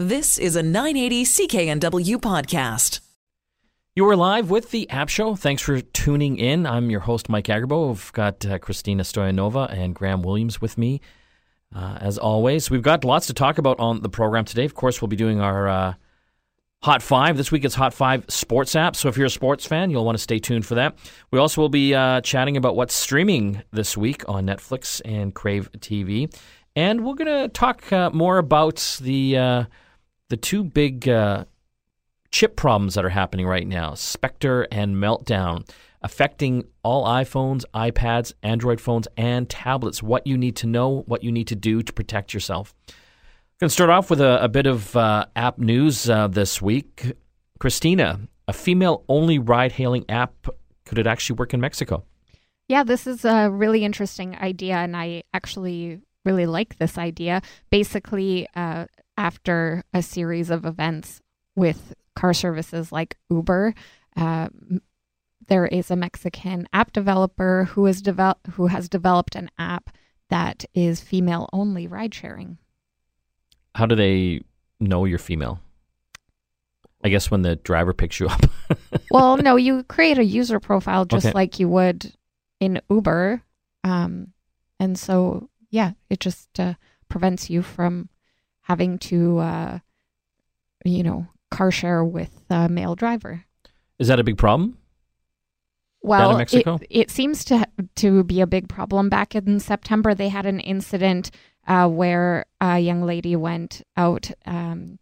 This is a 980 CKNW podcast. You are live with the App Show. Thanks for tuning in. I'm your host, Mike Agerbak. I've got uh, Christina Stoyanova and Graham Williams with me, uh, as always. We've got lots to talk about on the program today. Of course, we'll be doing our uh, Hot Five. This week it's Hot Five sports App. So if you're a sports fan, you'll want to stay tuned for that. We also will be uh, chatting about what's streaming this week on Netflix and Crave TV. And we're going to talk uh, more about the uh, the two big uh, chip problems that are happening right now Spectre and Meltdown, affecting all iPhones, iPads, Android phones, and tablets. What you need to know, what you need to do to protect yourself. Going to start off with a, a bit of uh, app news uh, this week. Christina, a female only ride hailing app, could it actually work in Mexico? Yeah, this is a really interesting idea, and I actually really like this idea. Basically, uh, after a series of events with car services like Uber, uh, there is a Mexican app developer who has developed who has developed an app that is female only ride sharing. How do they know you're female? I guess when the driver picks you up. well, no, you create a user profile just Okay. like you would in Uber, um, and so yeah, it just uh, prevents you from having to, uh, you know, car share with a male driver. Is that a big problem? Well, it- Mexico? It, seems to to be a big problem. Back in September, they had an incident uh, where a young lady went out um,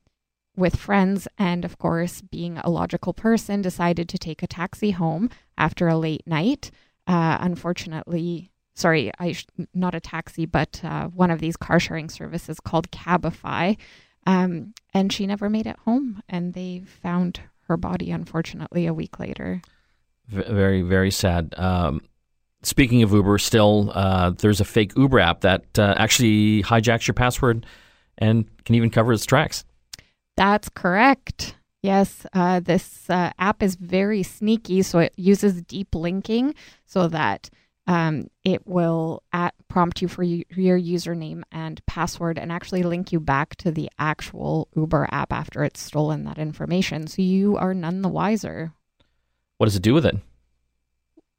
with friends, and of course, being a logical person, decided to take a taxi home after a late night. Uh, unfortunately, sorry, I sh- not a taxi, but uh, one of these car sharing services called Cabify, um, and she never made it home, and they found her body unfortunately a week later. V- very, very sad. Um, speaking of Uber, still, uh, there's a fake Uber app that uh, actually hijacks your password and can even cover its tracks. That's correct. Yes, uh, this uh, app is very sneaky. So it uses deep linking so that um, it will at, prompt you for your username and password and actually link you back to the actual Uber app after it's stolen that information. So you are none the wiser. What does it do with it?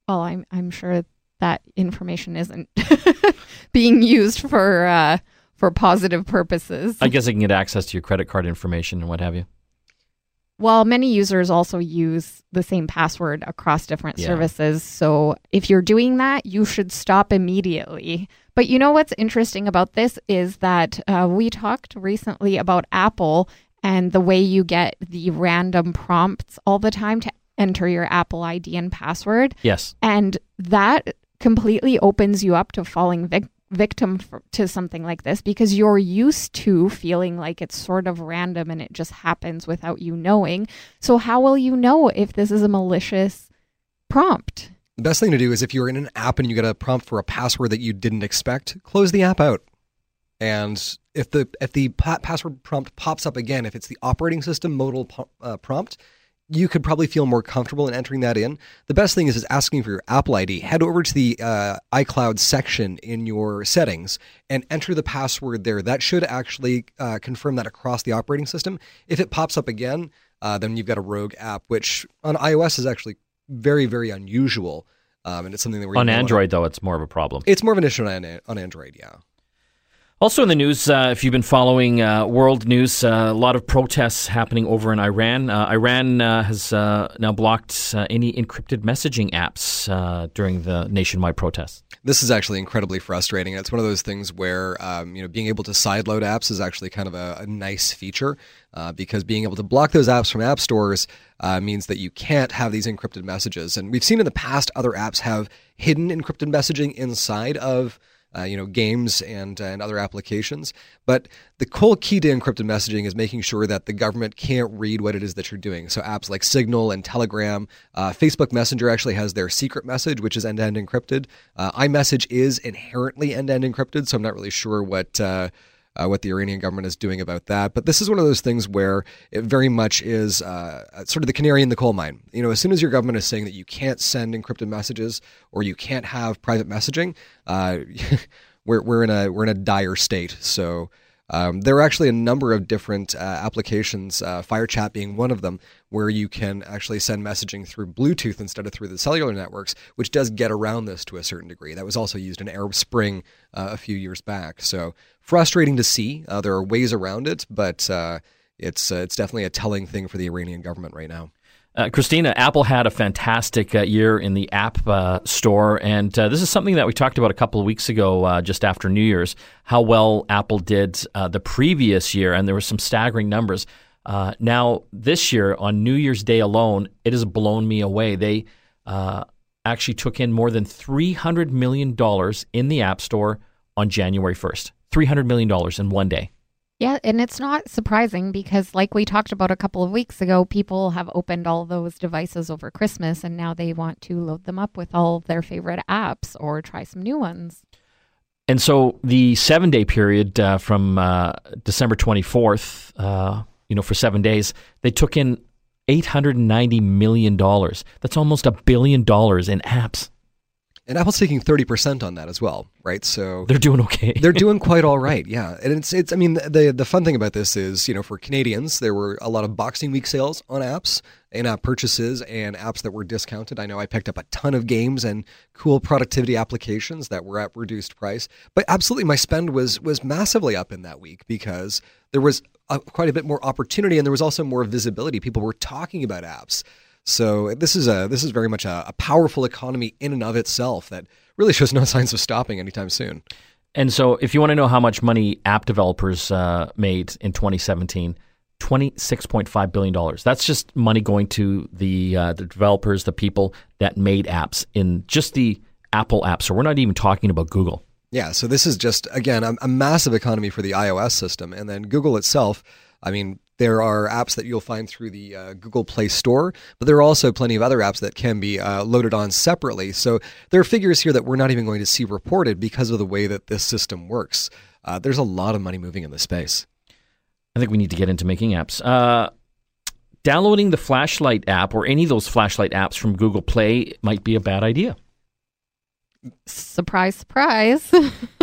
Well, I'm, I'm sure that information isn't being used for, uh, for positive purposes. I guess it can get access to your credit card information and what have you. Well, many users also use the same password across different Yeah. services. So if you're doing that, you should stop immediately. But you know what's interesting about this is that uh, we talked recently about Apple and the way you get the random prompts all the time to enter your Apple ID and password. Yes. And that completely opens you up to falling vic- victim f- to something like this because you're used to feeling like it's sort of random and it just happens without you knowing. So, how will you know if this is a malicious prompt? The best thing to do is if you're in an app and you get a prompt for a password that you didn't expect, close the app out. And if the if the pa- password prompt pops up again, if it's the operating system modal uh, prompt, you could probably feel more comfortable in entering that in. The best thing is is asking for your Apple ID. Head over to the uh, iCloud section in your settings and enter the password there. That should actually uh, confirm that across the operating system. If it pops up again, uh, then you've got a rogue app, which on iOS is actually very very unusual. Um, and it's something that we're On Android, though, it's more of a problem. it's more of an issue on, on Android. Yeah. Also in the news, uh, if you've been following uh, world news, uh, a lot of protests happening over in Iran. Uh, Iran uh, has uh, now blocked any encrypted messaging apps during the nationwide protests. This is actually incredibly frustrating. It's one of those things where um, you know being able to sideload apps is actually kind of a, a nice feature because being able to block those apps from app stores means that you can't have these encrypted messages. And we've seen in the past other apps have hidden encrypted messaging inside of uh, you know games and uh, and other applications. But the whole key to encrypted messaging is making sure that the government can't read what it is that you're doing. So apps like Signal and Telegram, uh, Facebook Messenger actually has their secret message, which is end-to-end encrypted. Uh, iMessage is inherently end-to-end encrypted, so I'm not really sure what. Uh, uh, what the Iranian government is doing about that. But this is one of those things where it very much is uh, sort of the canary in the coal mine. You know, as soon as your government is saying that you can't send encrypted messages or you can't have private messaging, uh, we're we're in a we're in a dire state. So. Um, there are actually a number of different uh, applications, uh, FireChat being one of them, where you can actually send messaging through Bluetooth instead of through the cellular networks, which does get around this to a certain degree. That was also used in Arab Spring uh, a few years back. So frustrating to see. Uh, there are ways around it, but uh, it's uh, it's definitely a telling thing for the Iranian government right now. Uh, Christina, Apple had a fantastic uh, year in the App uh, Store, and uh, this is something that we talked about a couple of weeks ago, uh, just after New Year's. How well Apple did uh, the previous year, and there were some staggering numbers. now, this year on New Year's Day alone, it has blown me away. They actually took in more than three hundred million dollars in the App Store on January first. Three hundred million dollars in one day. Yeah, and it's not surprising because, like we talked about a couple of weeks ago, people have opened all those devices over Christmas and now they want to load them up with all their favorite apps or try some new ones. And so the seven day period uh, from uh, December 24th, uh, you know, for seven days, they took in $890 million. That's almost a billion dollars in apps. And Apple's taking 30% on that as well, right? So they're doing okay. they're doing quite all right, yeah. And it's it's I mean the the fun thing about this is, you know, for Canadians, there were a lot of Boxing Week sales on apps, in-app purchases and apps that were discounted. I know I picked up a ton of games and cool productivity applications that were at reduced price. But absolutely my spend was was massively up in that week because there was a, quite a bit more opportunity and there was also more visibility. People were talking about apps. So this is a this is very much a, a, powerful economy in and of itself that really shows no signs of stopping anytime soon. And so, if you want to know how much money app developers uh, made in 2017, 26.5 billion dollars. That's just money going to the uh, the developers, the people that made apps in just the Apple app store. We're not even talking about Google. Yeah, so this is just again a, a massive economy for the iOS system, and then Google itself. I mean, there are apps that you'll find through the uh, Google Play Store, but there are also plenty of other apps that can be uh, loaded on separately. So there are figures here that we're not even going to see reported because of the way that this system works. Uh, there's a lot of money moving in this space. I think we need to get into making apps. Uh, downloading the Flashlight app or any of those Flashlight apps from Google Play might be a bad idea surprise surprise.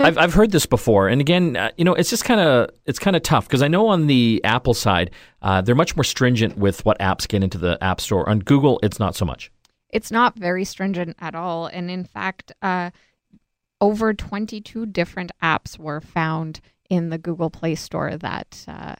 I've, I've heard this before. And again uh, you know it's just kind of it's kind of tough because i know on the apple side uh, they're much more stringent with what apps get into the app store. On google it's not so much. It's not very stringent at all. And in fact uh, over 22 different apps were found in the google play store that uh,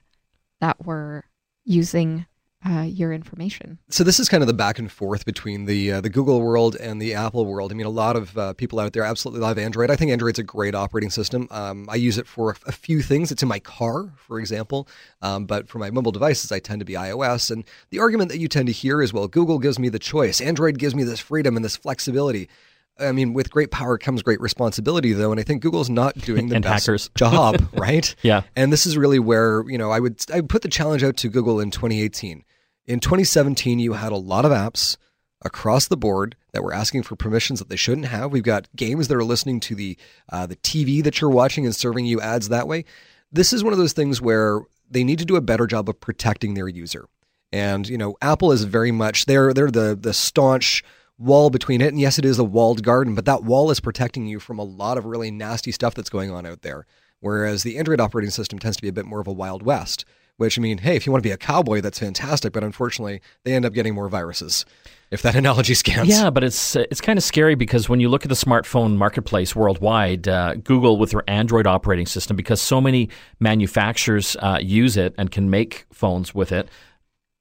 that were using uh, your information. So this is kind of the back and forth between the uh, the Google world and the Apple world. I mean, a lot of uh, people out there absolutely love Android. I think Android's a great operating system. Um, I use it for a, few things. It's in my car, for example, um, but for my mobile devices, I tend to be iOS. And the argument that you tend to hear is, well, Google gives me the choice. Android gives me this freedom and this flexibility. I mean, with great power comes great responsibility, though, and I think Google's not doing the best hackers. job, right? yeah. And this is really where you know I would I would put the challenge out to Google in 2018 in 2017, you had a lot of apps across the board that were asking for permissions that they shouldn't have. We've got games that are listening to the uh, the TV that you're watching and serving you ads that way. This is one of those things where they need to do a better job of protecting their user. And you know, Apple is very much they're they're the the staunch wall between it. And yes, it is a walled garden, but that wall is protecting you from a lot of really nasty stuff that's going on out there. Whereas the Android operating system tends to be a bit more of a wild west. Which I mean, hey, if you want to be a cowboy, that's fantastic. But unfortunately, they end up getting more viruses. If that analogy scans. Yeah, but it's it's kind of scary because when you look at the smartphone marketplace worldwide, uh, Google with their Android operating system, because so many manufacturers uh, use it and can make phones with it,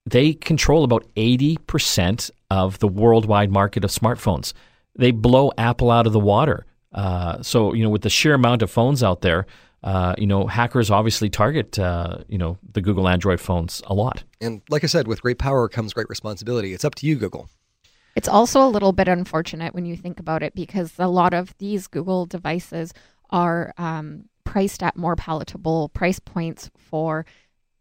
they control about eighty percent of the worldwide market of smartphones. They blow Apple out of the water. Uh, so you know, with the sheer amount of phones out there, uh, you know, hackers obviously target, uh, you know, the Google Android phones a lot. And like I said, with great power comes great responsibility. It's up to you, Google. It's also a little bit unfortunate when you think about it because a lot of these Google devices are um, priced at more palatable price points for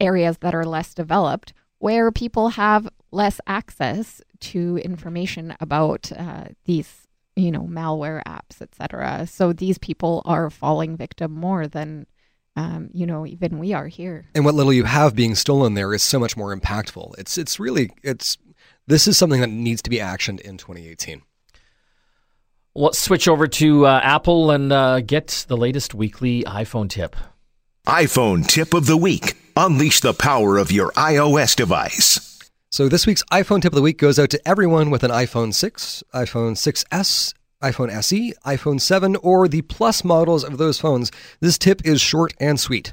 areas that are less developed, where people have less access to information about uh, these you know malware apps etc so these people are falling victim more than um, you know even we are here. And what little you have being stolen there is so much more impactful. It's it's really it's this is something that needs to be actioned in 2018 let's switch over to uh, apple and uh, get the latest weekly iphone tip. iPhone tip of the week. Unleash the power of your iOS device. So this week's iPhone tip of the week goes out to everyone with an iPhone 6, iPhone 6S, iPhone SE, iPhone 7, or the Plus models of those phones. This tip is short and sweet.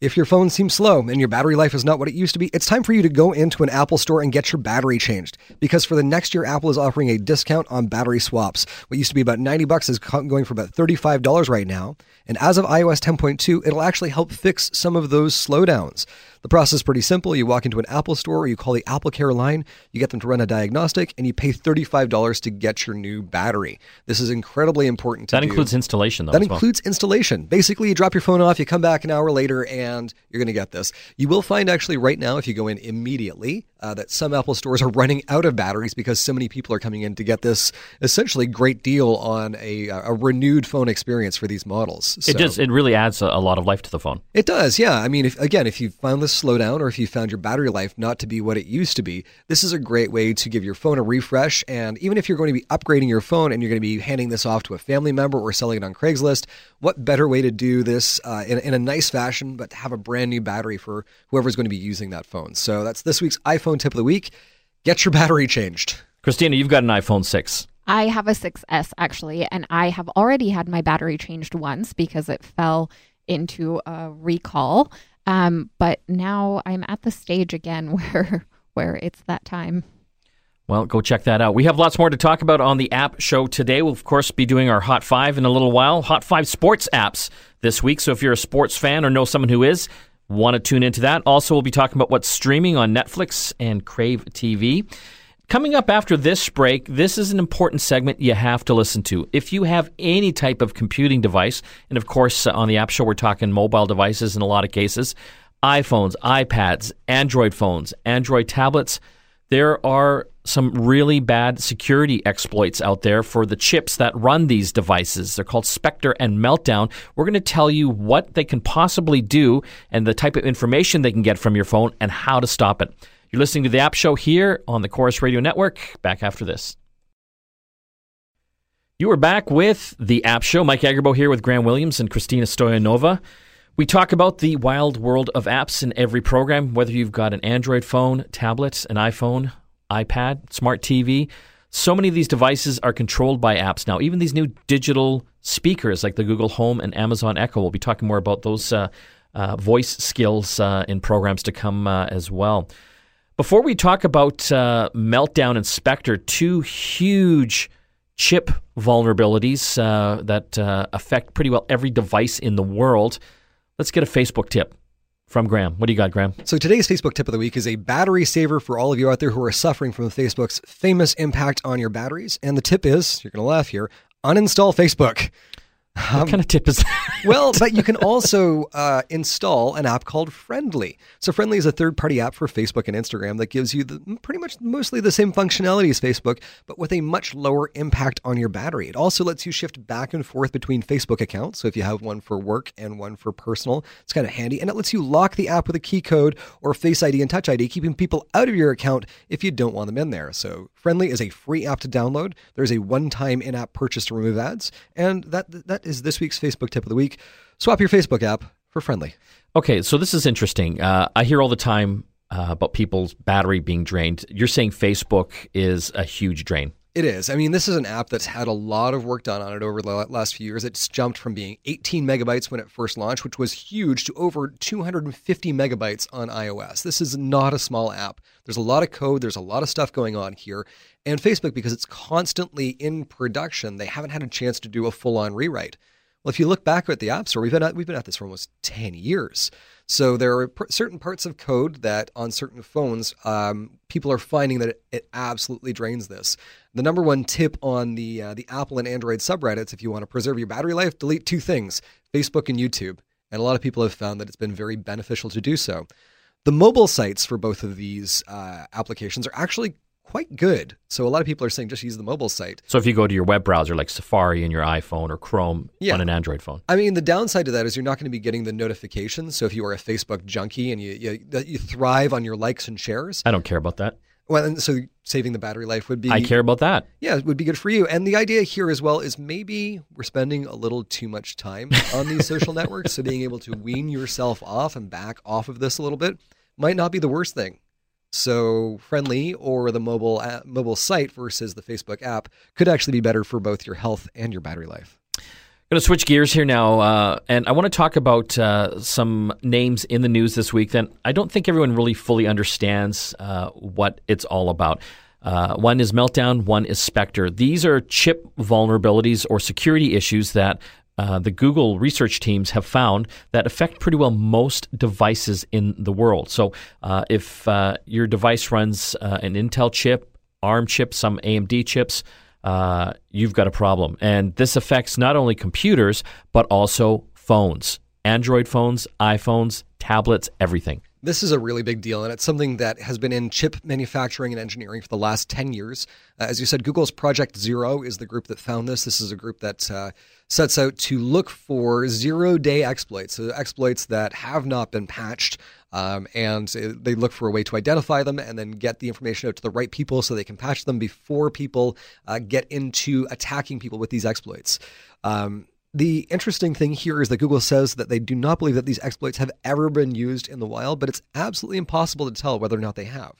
If your phone seems slow and your battery life is not what it used to be, it's time for you to go into an Apple store and get your battery changed. Because for the next year, Apple is offering a discount on battery swaps. What used to be about 90 bucks is going for about $35 right now. And as of iOS 10.2, it'll actually help fix some of those slowdowns. The process is pretty simple. You walk into an Apple store or you call the Apple Care line, you get them to run a diagnostic, and you pay $35 to get your new battery. This is incredibly important to That do. includes installation, though. That as well. includes installation. Basically, you drop your phone off, you come back an hour later, and you're going to get this. You will find actually right now, if you go in immediately, uh, that some Apple stores are running out of batteries because so many people are coming in to get this essentially great deal on a, a renewed phone experience for these models. It does. It really adds a, a lot of life to the phone. it does, yeah. I mean, if, again, if you found this slowdown or if you found your battery life not to be what it used to be, this is a great way to give your phone a refresh. And even if you're going to be upgrading your phone and you're going to be handing this off to a family member or selling it on Craigslist, what better way to do this uh, in, in a nice fashion, but have a brand new battery for whoever's going to be using that phone? So that's this week's iPhone tip of the week. Get your battery changed. Christina, you've got an iPhone 6. I have a 6S actually, and I have already had my battery changed once because it fell into a recall. Um, but now I'm at the stage again where where it's that time. Well, go check that out. We have lots more to talk about on the app show today. We'll, of course, be doing our Hot 5 in a little while. Hot 5 sports apps this week. So if you're a sports fan or know someone who is, want to tune into that. Also, we'll be talking about what's streaming on Netflix and Crave TV. Coming up after this break, this is an important segment you have to listen to. If you have any type of computing device, and of course, uh, on the app show, we're talking mobile devices in a lot of cases iPhones, iPads, Android phones, Android tablets there are some really bad security exploits out there for the chips that run these devices. They're called Spectre and Meltdown. We're going to tell you what they can possibly do and the type of information they can get from your phone and how to stop it. You're listening to the App Show here on the Corus Radio Network. Back after this. You are back with the App Show. Mike Agerbak here with Graham Williams and Christina Stoyanova. We talk about the wild world of apps in every program, whether you've got an Android phone, tablet, an iPhone, iPad, smart TV. So many of these devices are controlled by apps now. Even these new digital speakers like the Google Home and Amazon Echo. We'll be talking more about those uh, uh, voice skills uh, in programs to come uh, as well. Before we talk about uh, Meltdown and Spectre, two huge chip vulnerabilities that affect pretty well every device in the world. Let's get a Facebook tip from Graham. What do you got, Graham? So today's Facebook tip of the week is a battery saver for all of you out there who are suffering from Facebook's famous impact on your batteries. And the tip is, you're going to laugh here, uninstall Facebook. What kind of tip is that? Well, but you can also uh, install an app called Friendly. So Friendly is a third-party app for Facebook and Instagram that gives you the, pretty much mostly the same functionality as Facebook, but with a much lower impact on your battery. It also lets you shift back and forth between Facebook accounts. So if you have one for work and one for personal, it's kind of handy. And it lets you lock the app with a key code or Face ID and Touch ID, keeping people out of your account if you don't want them in there. So Friendly is a free app to download. There's a one-time in-app purchase to remove ads, and that that is this week's Facebook tip of the week. Swap your Facebook app for Friendly. Okay, so this is interesting. Uh, I hear all the time uh, about people's battery being drained. You're saying Facebook is a huge drain. It is. I mean, this is an app that's had a lot of work done on it over the last few years. It's jumped from being 18 megabytes when it first launched, which was huge, to over 250 megabytes on iOS. This is not a small app. There's a lot of code, there's a lot of stuff going on here. And Facebook, because it's constantly in production, they haven't had a chance to do a full on rewrite. Well, if you look back at the App Store, we've been at, we've been at this for almost 10 years. So there are per- certain parts of code that on certain phones, um, people are finding that it, it absolutely drains this. The number one tip on the uh, the Apple and Android subreddits, if you want to preserve your battery life, delete two things: Facebook and YouTube. And a lot of people have found that it's been very beneficial to do so. The mobile sites for both of these uh, applications are actually quite good. So a lot of people are saying just use the mobile site. So if you go to your web browser like Safari in your iPhone or Chrome Yeah. on an Android phone. I mean, the downside to that is you're not going to be getting the notifications. So if you are a Facebook junkie and you, you you thrive on your likes and shares, I don't care about that. Well, and so saving the battery life would be I care about that. yeah, it would be good for you. And the idea here as well is maybe we're spending a little too much time on these social networks. So being able to wean yourself off and back off of this a little bit might not be the worst thing. So friendly or the mobile app, mobile site versus the Facebook app could actually be better for both your health and your battery life. Going to switch gears here now, uh, and I want to talk about uh, some names in the news this week that I don't think everyone really fully understands uh, what it's all about. Uh, one is Meltdown, one is Spectre. These are chip vulnerabilities or security issues that uh, the Google research teams have found that affect pretty well most devices in the world. So, uh, if your device runs an Intel chip, ARM chip, some AMD chips, uh, you've got a problem. And this affects not only computers, but also phones Android phones, iPhones, tablets, everything. This is a really big deal, and it's something that has been in chip manufacturing and engineering for the last 10 years. Uh, as you said, Google's Project Zero is the group that found this. This is a group that uh, sets out to look for zero day exploits, so exploits that have not been patched. Um, and they look for a way to identify them and then get the information out to the right people so they can patch them before people uh, get into attacking people with these exploits. Um, the interesting thing here is that Google says that they do not believe that these exploits have ever been used in the wild, but it's absolutely impossible to tell whether or not they have.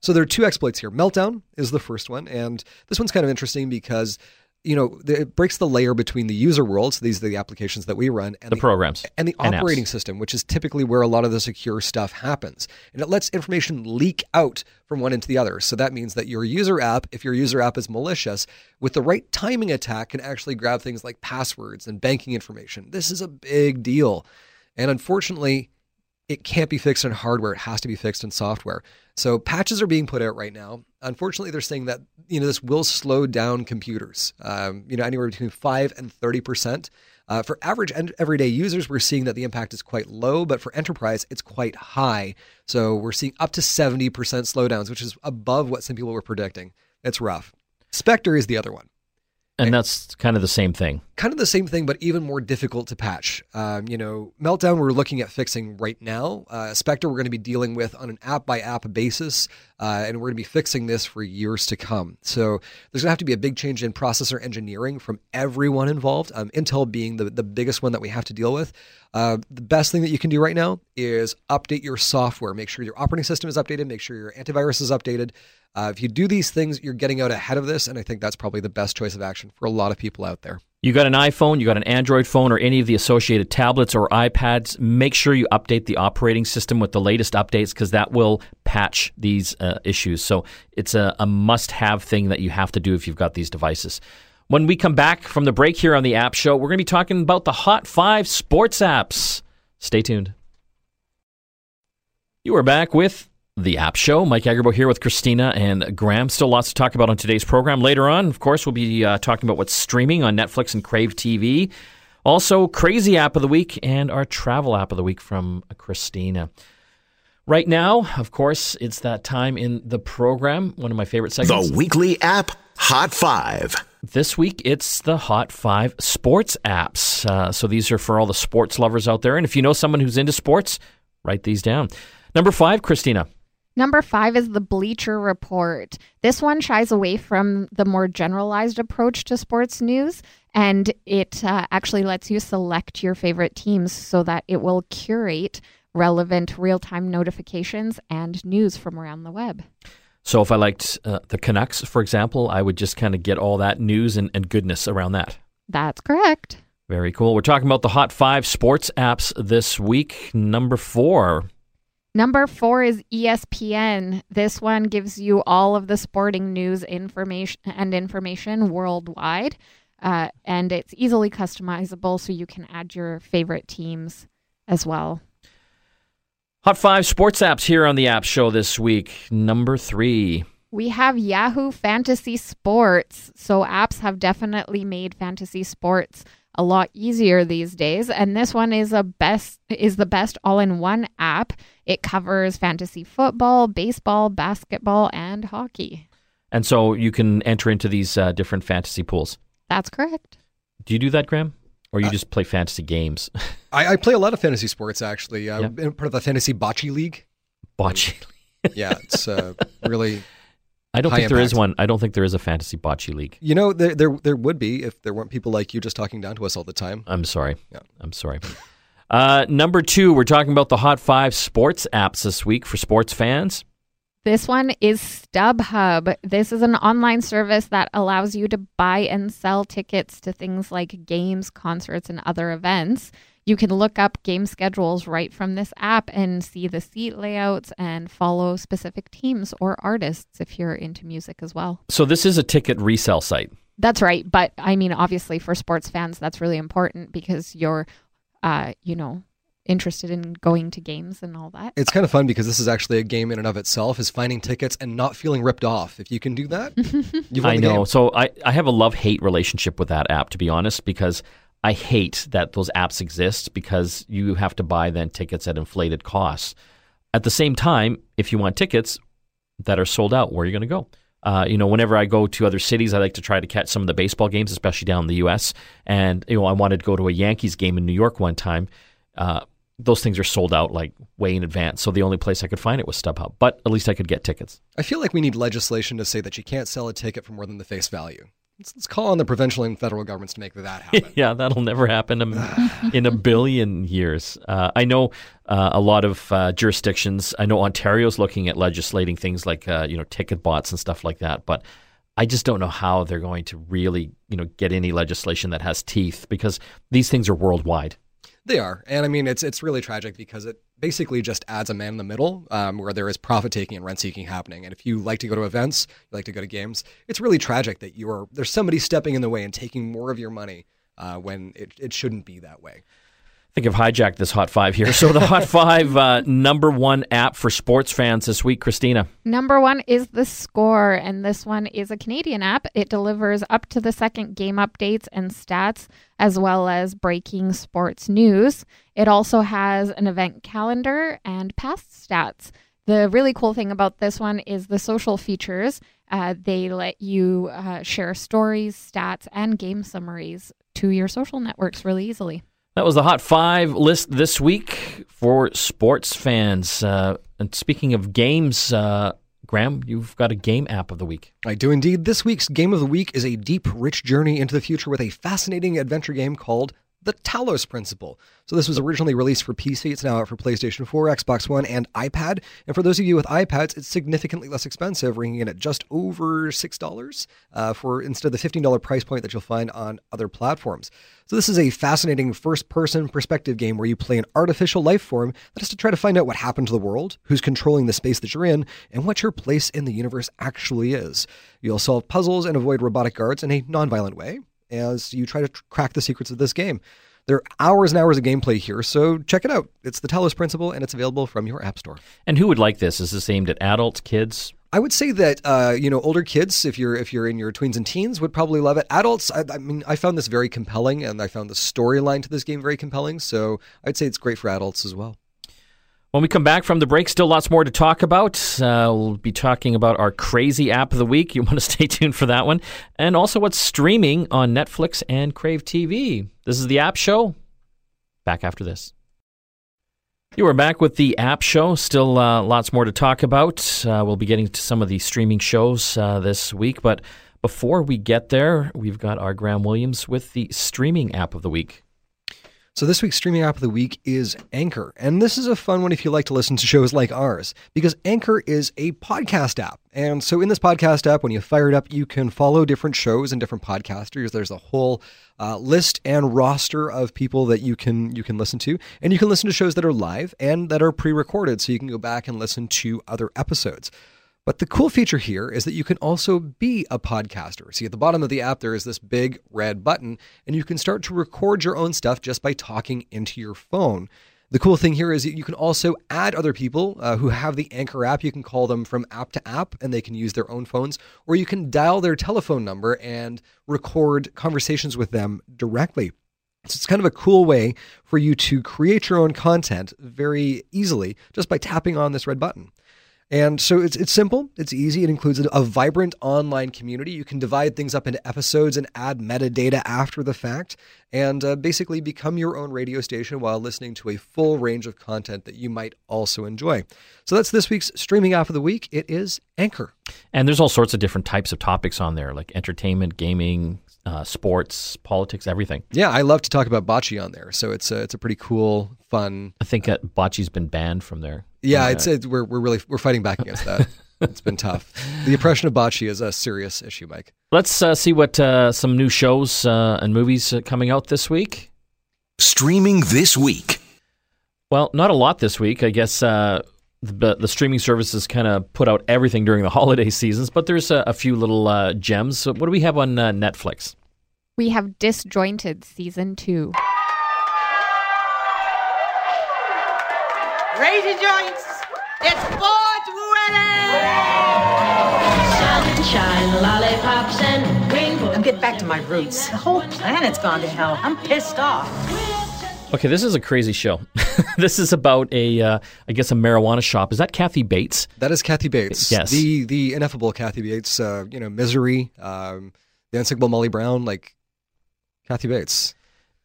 So there are two exploits here. Meltdown is the first one, and this one's kind of interesting because you know, it breaks the layer between the user world. So these are the applications that we run, and the, the programs, and the and operating apps. system, which is typically where a lot of the secure stuff happens. And it lets information leak out from one into the other. So that means that your user app, if your user app is malicious, with the right timing attack, can actually grab things like passwords and banking information. This is a big deal, and unfortunately, it can't be fixed in hardware. It has to be fixed in software. So patches are being put out right now. Unfortunately, they're saying that you know this will slow down computers. Um, you know, anywhere between five and thirty percent. Uh, for average and everyday users, we're seeing that the impact is quite low, but for enterprise, it's quite high. So we're seeing up to seventy percent slowdowns, which is above what some people were predicting. It's rough. Spectre is the other one. And that's kind of the same thing. Kind of the same thing, but even more difficult to patch. Um, you know, Meltdown, we're looking at fixing right now. Uh, Spectre, we're going to be dealing with on an app by app basis, uh, and we're going to be fixing this for years to come. So there's going to have to be a big change in processor engineering from everyone involved, um, Intel being the, the biggest one that we have to deal with. Uh, the best thing that you can do right now is update your software. Make sure your operating system is updated, make sure your antivirus is updated. Uh, if you do these things, you're getting out ahead of this, and I think that's probably the best choice of action for a lot of people out there. You got an iPhone, you got an Android phone, or any of the associated tablets or iPads, make sure you update the operating system with the latest updates because that will patch these uh, issues. So it's a, a must have thing that you have to do if you've got these devices. When we come back from the break here on the App Show, we're going to be talking about the Hot 5 sports apps. Stay tuned. You are back with the App Show. Mike Agerbak here with Christina and Graham. Still lots to talk about on today's program. Later on, of course, we'll be uh, talking about what's streaming on Netflix and Crave TV. Also, Crazy App of the Week and our Travel App of the Week from Christina. Right now, of course, it's that time in the program. One of my favorite segments. The weekly app Hot Five. This week, it's the Hot Five sports apps. Uh, so these are for all the sports lovers out there. And if you know someone who's into sports, write these down. Number five, Christina. Number five is the Bleacher Report. This one shies away from the more generalized approach to sports news, and it uh, actually lets you select your favorite teams so that it will curate relevant real time notifications and news from around the web. So, if I liked uh, the Canucks, for example, I would just kind of get all that news and, and goodness around that. That's correct. Very cool. We're talking about the Hot Five sports apps this week. Number four. Number four is ESPN. This one gives you all of the sporting news information and information worldwide, uh, and it's easily customizable, so you can add your favorite teams as well. Hot five sports apps here on the App Show this week. Number three. We have Yahoo Fantasy Sports. So apps have definitely made fantasy sports a lot easier these days. And this one is a best is the best all-in-one app. It covers fantasy football baseball basketball and hockey. And so you can enter into these uh, different fantasy pools. That's correct. Do you do that graham? Or you uh, just play fantasy games? I, I, play a lot of fantasy sports actually. Uh, yep. part of the fantasy bocce league. Bocce yeah it's uh, really I don't high think there is impact. one. I don't think there is a fantasy bocce league. You know, there, there there would be if there weren't people like you just talking down to us all the time. I'm sorry. Yeah. I'm sorry. Uh, number two, we're talking about the Hot Five sports apps this week for sports fans. This one is StubHub. This is an online service that allows you to buy and sell tickets to things like games, concerts, and other events. You can look up game schedules right from this app and see the seat layouts and follow specific teams or artists if you're into music as well. So this is a ticket resale site. That's right. But I mean, obviously, for sports fans, that's really important because you're, uh, you know, interested in going to games and all that. It's kind of fun because this is actually a game in and of itself is finding tickets and not feeling ripped off. If you can do that, you've won I the know. game. So I, I have a love hate relationship with that app, to be honest, because I hate that those apps exist because you have to buy then tickets at inflated costs. At the same time, if you want tickets that are sold out, where are you going to go? Uh, you know, whenever I go to other cities, I like to try to catch some of the baseball games, especially down in the U.S. And you know, I wanted to go to a Yankees game in New York one time. Uh, those things are sold out like way in advance, so the only place I could find it was StubHub. But at least I could get tickets. I feel like we need legislation to say that you can't sell a ticket for more than the face value. Let's, let's call on the provincial and federal governments to make that happen. yeah, that'll never happen in, in a billion years. Uh, I know uh, a lot of uh, jurisdictions. I know Ontario's looking at legislating things like uh, you know ticket bots and stuff like that, but I just don't know how they're going to really you know get any legislation that has teeth because these things are worldwide. They are, and I mean it's it's really tragic because it basically just adds a man in the middle um, where there is profit taking and rent seeking happening. And if you like to go to events, you like to go to games, it's really tragic that you are there's somebody stepping in the way and taking more of your money uh, when it, it shouldn't be that way. I think I've hijacked this Hot Five here. So the Hot Five uh, number one app for sports fans this week, Christina. Number one is The Score, and this one is a Canadian app. It delivers up to the second game updates and stats, as well as breaking sports news. It also has an event calendar and past stats. The really cool thing about this one is the social features. Uh, they let you uh, share stories, stats, and game summaries to your social networks really easily. That was the Hot Five list this week for sports fans. Uh, and speaking of games, uh, Graham, you've got a game app of the week. I do indeed. This week's game of the week is a deep, rich journey into the future with a fascinating adventure game called The Talos Principle. So, this was originally released for PC. It's now out for PlayStation 4, Xbox One, and iPad. And for those of you with iPads, it's significantly less expensive, ringing in at just over $6 uh, for instead of the $15 price point that you'll find on other platforms. So, this is a fascinating first person perspective game where you play an artificial life form that has to try to find out what happened to the world, who's controlling the space that you're in, and what your place in the universe actually is. You'll solve puzzles and avoid robotic guards in a nonviolent way as you try to tr- crack the secrets of this game. There are hours and hours of gameplay here, so check it out. It's the Talos Principle, and it's available from your app store. And who would like this? Is this aimed at adults, kids? I would say that uh, you know older kids, if you're if you're in your tweens and teens, would probably love it. Adults, I, I mean, I found this very compelling, and I found the storyline to this game very compelling. So I'd say it's great for adults as well. When we come back from the break, still lots more to talk about. Uh, we'll be talking about our crazy app of the week. You want to stay tuned for that one. And also what's streaming on Netflix and Crave TV. This is the App Show. Back after this. You are back with the App Show. Still uh, lots more to talk about. Uh, we'll be getting to some of the streaming shows uh, this week. But before we get there, we've got our Graham Williams with the streaming app of the week. So this week's streaming app of the week is Anchor. And this is a fun one if you like to listen to shows like ours, because Anchor is a podcast app. And so in this podcast app, when you fire it up, you can follow different shows and different podcasters. There's a whole uh, list and roster of people that you can you can listen to. And you can listen to shows that are live and that are pre-recorded, so you can go back and listen to other episodes. But the cool feature here is that you can also be a podcaster. See, at the bottom of the app, there is this big red button, and you can start to record your own stuff just by talking into your phone. The cool thing here is that you can also add other people uh, who have the Anchor app. You can call them from app to app, and they can use their own phones, or you can dial their telephone number and record conversations with them directly. So it's kind of a cool way for you to create your own content very easily just by tapping on this red button. And so it's it's simple, it's easy. It includes a, a vibrant online community. You can divide things up into episodes and add metadata after the fact, and uh, basically become your own radio station while listening to a full range of content that you might also enjoy. So that's this week's streaming app of the week. It is Anchor. And there's all sorts of different types of topics on there, like entertainment, gaming, uh, sports, politics, everything. Yeah, I love to talk about bocce on there, so it's a, it's a pretty cool, fun. I think that bocce's been banned from there. Yeah, it's, it's we're we're really we're fighting back against that. it's been tough. The oppression of bocce is a serious issue, Mike. Let's uh, see what uh, some new shows uh, and movies uh, coming out this week. Streaming this week. Well, not a lot this week. I guess uh, the, the streaming services kind of put out everything during the holiday seasons, but there's a, a few little uh, gems. So what do we have on uh, Netflix? We have Disjointed season two. Raise your joints. It's sports wedding. Sunshine, lollipops, and rainbow. I'm getting back to my roots. The whole planet's gone to hell. I'm pissed off. Okay, this is a crazy show. this is about a, uh, I guess, a marijuana shop. Is that Kathy Bates? That is Kathy Bates. Yes. the the ineffable Kathy Bates. Uh, you know, Misery, um, the unsinkable Molly Brown, like Kathy Bates.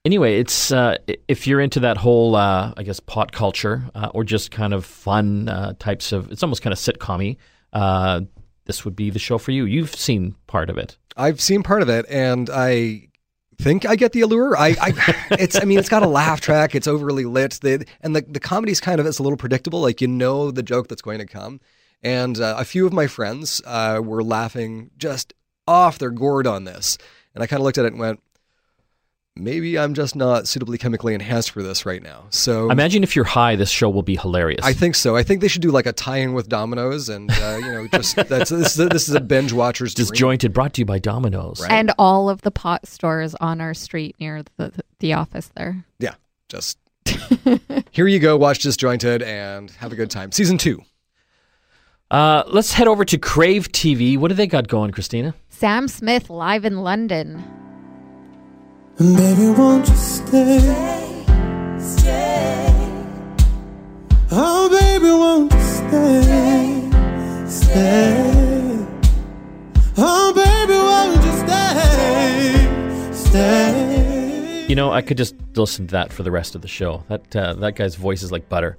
Anyway, it's uh, if you're into that whole, uh, I guess, pot culture uh, or just kind of fun uh, types of, it's almost kind of sitcom-y. Uh, this would be the show for you. You've seen part of it. I've seen part of it, and I think I get the allure. I, I it's, I mean, it's got a laugh track. It's overly lit, and the the comedy's kind of it's a little predictable. Like you know the joke that's going to come, and uh, a few of my friends were laughing just off their gourd on this, and I kind of looked at it and went. Maybe I'm just not suitably chemically enhanced for this right now. So Imagine if you're high, this show will be hilarious. I think so. I think they should do like a tie-in with Domino's, and uh, you know, just that's this is a, this is a binge watcher's dream. Disjointed, brought to you by Domino's. Right. And all of the pot stores on our street near the, the office there. Yeah, just here you go. Watch Disjointed and have a good time. Season two. Uh, let's head over to Crave TV. What do they got going, Christina? Sam Smith live in London. Baby, won't you stay? Stay. Oh, baby, won't you stay? Stay. Oh, baby, won't you stay? Stay. You know, I could just listen to that for the rest of the show. That uh, that guy's voice is like butter.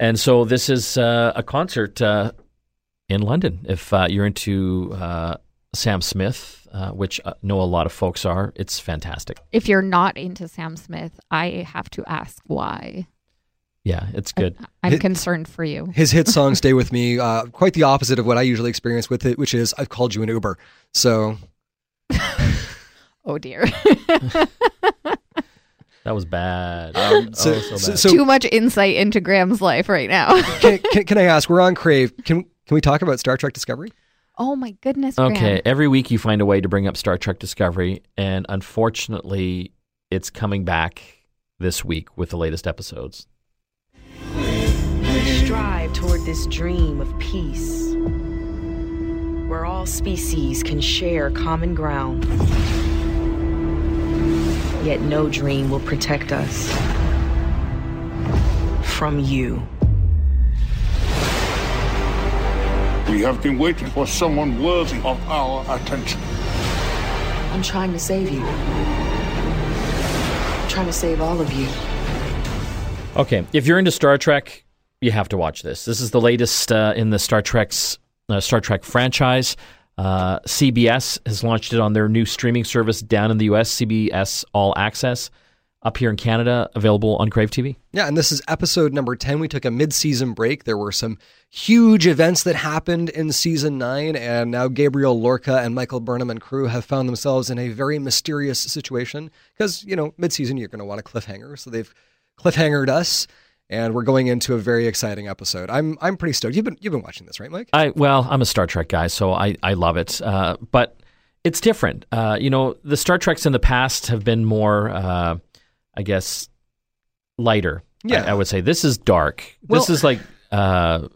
And so this is uh, a concert uh, in London. If uh, you're into uh, Sam Smith, uh, which I know a lot of folks are, it's fantastic. If you're not into Sam Smith, I have to ask why. Yeah, it's good. I'm Hit- concerned for you. His hit song "Stay with Me," uh, quite the opposite of what I usually experience with it, which is "I've called you an Uber." So Oh dear. That was bad. Um, so- oh, so so- bad. so- Too much insight into Graham's life right now. can, can, can I ask? We're on Crave. Can can we talk about Star Trek Discovery? Oh my goodness, Graham. Okay, every week you find a way to bring up Star Trek Discovery, and unfortunately, it's coming back this week with the latest episodes. We strive toward this dream of peace, where all species can share common ground. Yet no dream will protect us from you. We have been waiting for someone worthy of our attention. I'm trying to save you. I'm trying to save all of you. Okay, if you're into Star Trek, you have to watch this. This is the latest uh, in the Star Trek's uh, Star Trek franchise. Uh, CBS has launched it on their new streaming service down in the US, CBS All Access. Up here in Canada, available on Crave TV. Yeah, and this is episode number 10. We took a mid season break. There were some huge events that happened in season nine, and now Gabriel Lorca and Michael Burnham and crew have found themselves in a very mysterious situation because, you know, mid season you're going to want a cliffhanger. So they've cliffhangered us, and we're going into a very exciting episode. I'm I'm pretty stoked. You've been, you've been watching this, right, Mike? I well, I'm a Star Trek guy, so I I love it. Uh, but it's different. Uh, you know, the Star Treks in the past have been more, uh, I guess, lighter. Yeah. I, I would say this is dark. this is like uh,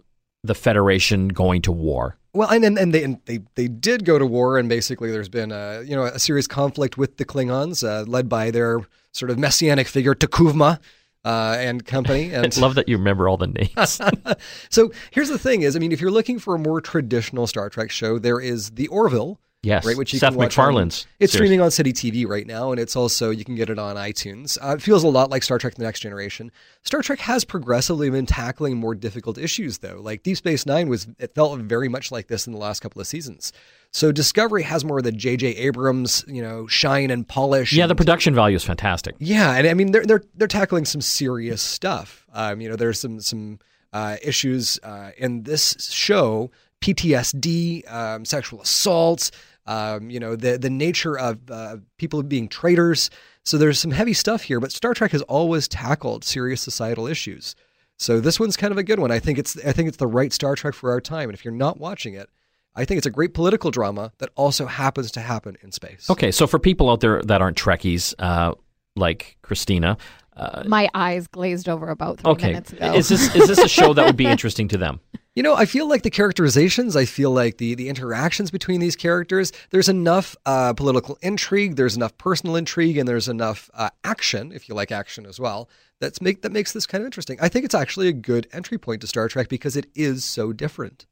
the Federation going to war. Well, and and, and they and they they did go to war, and basically there's been a you know a serious conflict with the Klingons, uh, led by their sort of messianic figure T'Kuvma uh, and company. I And love that you remember all the names. so here's the thing: is I mean, if you're looking for a more traditional Star Trek show, there is the Orville, Yes, right, which you Seth can watch on- MacFarlane's it's series. streaming on City TV right now, and it's also you can get it on iTunes. Uh, it feels a lot like Star Trek: The Next Generation. Star Trek has progressively been tackling more difficult issues, though. Like Deep Space Nine was, it felt very much like this in the last couple of seasons. So Discovery has more of the J.J. Abrams, you know, shine and polish. Yeah, the production value is fantastic. yeah, and I mean they're they're they're tackling some serious stuff. Um, you know, there's some some uh, issues uh, in this show: PTSD, um, sexual assault. Um, you know, the the nature of uh, people being traitors. So there's some heavy stuff here, but Star Trek has always tackled serious societal issues. So this one's kind of a good one. I think it's I think it's the right Star Trek for our time. And if you're not watching it, I think it's a great political drama that also happens to happen in space. Okay, so for people out there that aren't Trekkies, uh, like Christina, uh, My eyes glazed over about three okay, minutes ago. is this is this a show that would be interesting to them? You know, I feel like the characterizations, I feel like the the interactions between these characters, there's enough uh, political intrigue, there's enough personal intrigue, and there's enough uh, action, if you like action as well, that's make that makes this kind of interesting. I think it's actually a good entry point to Star Trek because it is so different.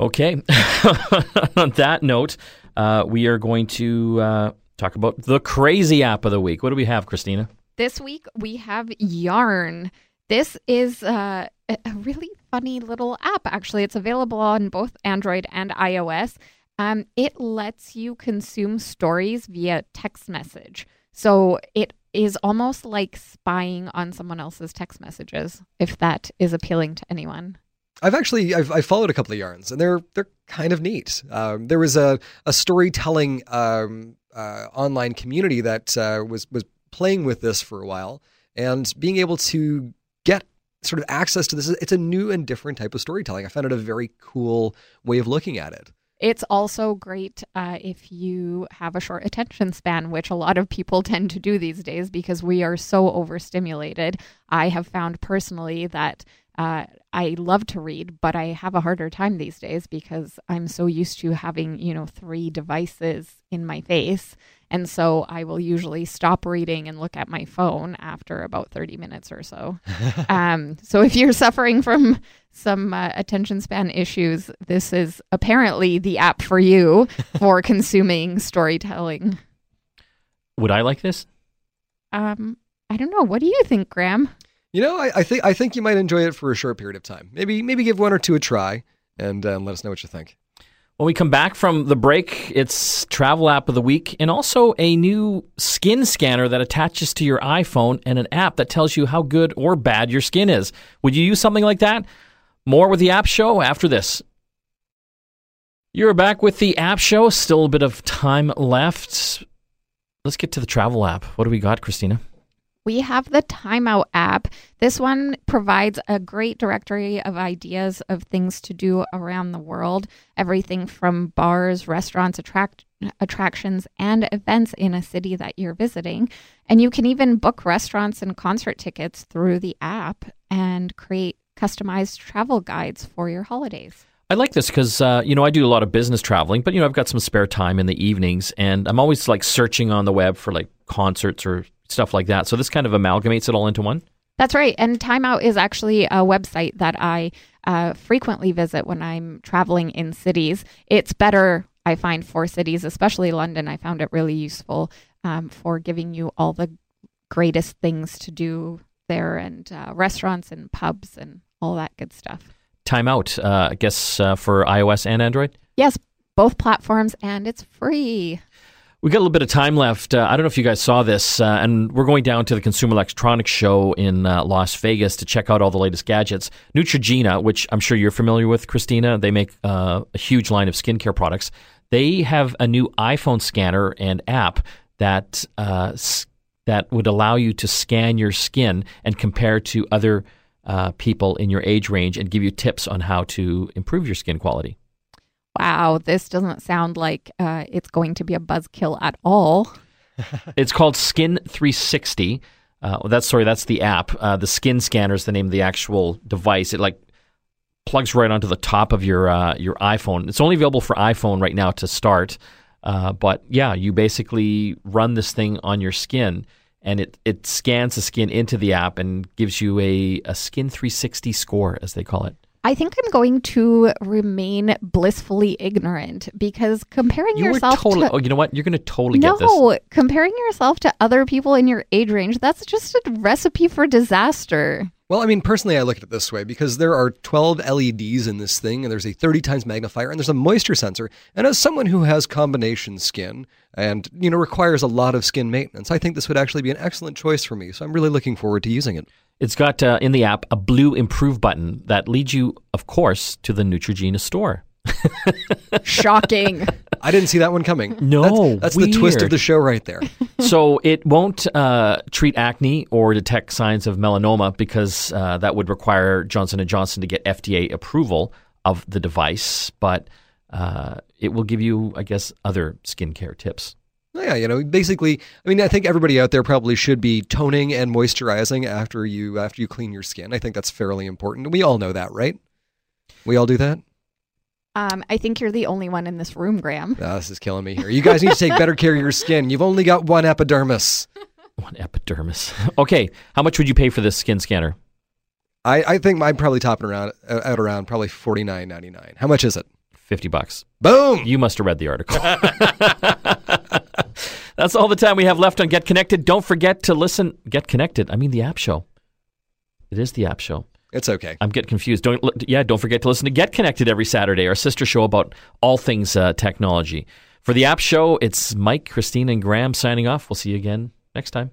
Okay. On that note, uh, we are going to uh, talk about the crazy app of the week. What do we have, Christina? This week we have Yarn. This is uh, a really funny little app, actually. It's available on both Android and iOS. Um, it lets you consume stories via text message. So it is almost like spying on someone else's text messages, if that is appealing to anyone. I've actually I've, I've followed a couple of yarns, and they're they're kind of neat. Um, there was a a storytelling um, uh, online community that uh, was was playing with this for a while, and being able to sort of access to this. It's a new and different type of storytelling. I found it a very cool way of looking at it. It's also great uh, if you have a short attention span, which a lot of people tend to do these days because we are so overstimulated. I have found personally that uh, I love to read, but I have a harder time these days because I'm so used to having, you know, three devices in my face. And so I will usually stop reading and look at my phone after about 30 minutes or so. um, so if you're suffering from some uh, attention span issues, this is apparently the app for you for consuming storytelling. Would I like this? Um, I don't know. What do you think, Graham? You know, I, I think I think you might enjoy it for a short period of time. Maybe maybe give one or two a try, and um, let us know what you think. When we come back from the break, it's travel app of the week and also a new skin scanner that attaches to your iPhone and an app that tells you how good or bad your skin is. Would you use something like that? More with the app show after this. You're back with the app show. Still a bit of time left. Let's get to the travel app. What do we got, Christina? We have the Timeout app. This one provides a great directory of ideas of things to do around the world, everything from bars, restaurants, attract attractions and events in a city that you're visiting. And you can even book restaurants and concert tickets through the app and create customized travel guides for your holidays. I like this because uh, you know I do a lot of business traveling, but you know I've got some spare time in the evenings, and I'm always like searching on the web for like concerts or stuff like that. So this kind of amalgamates it all into one. That's right. And Timeout is actually a website that I uh, frequently visit when I'm traveling in cities. It's better, I find, for cities, especially London. I found it really useful um, for giving you all the greatest things to do there and uh, restaurants and pubs and all that good stuff. Timeout, uh, I guess, uh, for iOS and Android. Yes, both platforms, and it's free. We got a little bit of time left. Uh, I don't know if you guys saw this, uh, and we're going down to the Consumer Electronics Show in uh, Las Vegas to check out all the latest gadgets. Neutrogena, which I'm sure you're familiar with, Christina, they make uh, a huge line of skincare products. They have a new iPhone scanner and app that uh, that would allow you to scan your skin and compare to other uh, people in your age range and give you tips on how to improve your skin quality. Wow, this doesn't sound like uh, it's going to be a buzzkill at all. it's called Skin 360. Uh, that's sorry, that's the app. Uh, the Skin Scanner is the name of the actual device. It like plugs right onto the top of your uh, your iPhone. It's only available for iPhone right now to start. Uh, but yeah, you basically run this thing on your skin, and it it scans the skin into the app and gives you a a Skin 360 score, as they call it. I think I'm going to remain blissfully ignorant because comparing You were yourself totally. to Oh, you know what? You're going to totally no, get this. comparing yourself to other people in your age range, that's just a recipe for disaster. Well, I mean, personally, I look at it this way because there are 12 LEDs in this thing, and there's a 30 times magnifier, and there's a moisture sensor. And as someone who has combination skin and, you know, requires a lot of skin maintenance, I think this would actually be an excellent choice for me. So I'm really looking forward to using it. It's got uh, in the app a blue improve button that leads you, of course, to the Neutrogena store. Shocking. I didn't see that one coming. No, That's, that's the twist of the show right there. so it won't uh, treat acne or detect signs of melanoma because uh, that would require Johnson and Johnson to get FDA approval of the device. But uh, it will give you, I guess, other skincare tips. Oh, Yeah, you know, basically, I mean, I think everybody out there probably should be toning and moisturizing after you after you clean your skin. I think that's fairly important. We all know that, right? We all do that. Um, I think you're the only one in this room, Graham. Ah, this is killing me here. You guys need to take better care of your skin. You've only got one epidermis. One epidermis. okay, how much would you pay for this skin scanner? I, I think I'm probably topping around uh, out around probably forty nine ninety nine. How much is it? Fifty bucks. Boom. You must have read the article. That's all the time we have left on Get Connected. Don't forget to listen. Get Connected. I mean the app show. It is the app show. It's okay. I'm getting confused. Don't yeah. Don't forget to listen to Get Connected every Saturday, our sister show about all things uh, technology. For the app show, it's Mike, Christine, and Graham signing off. We'll see you again next time.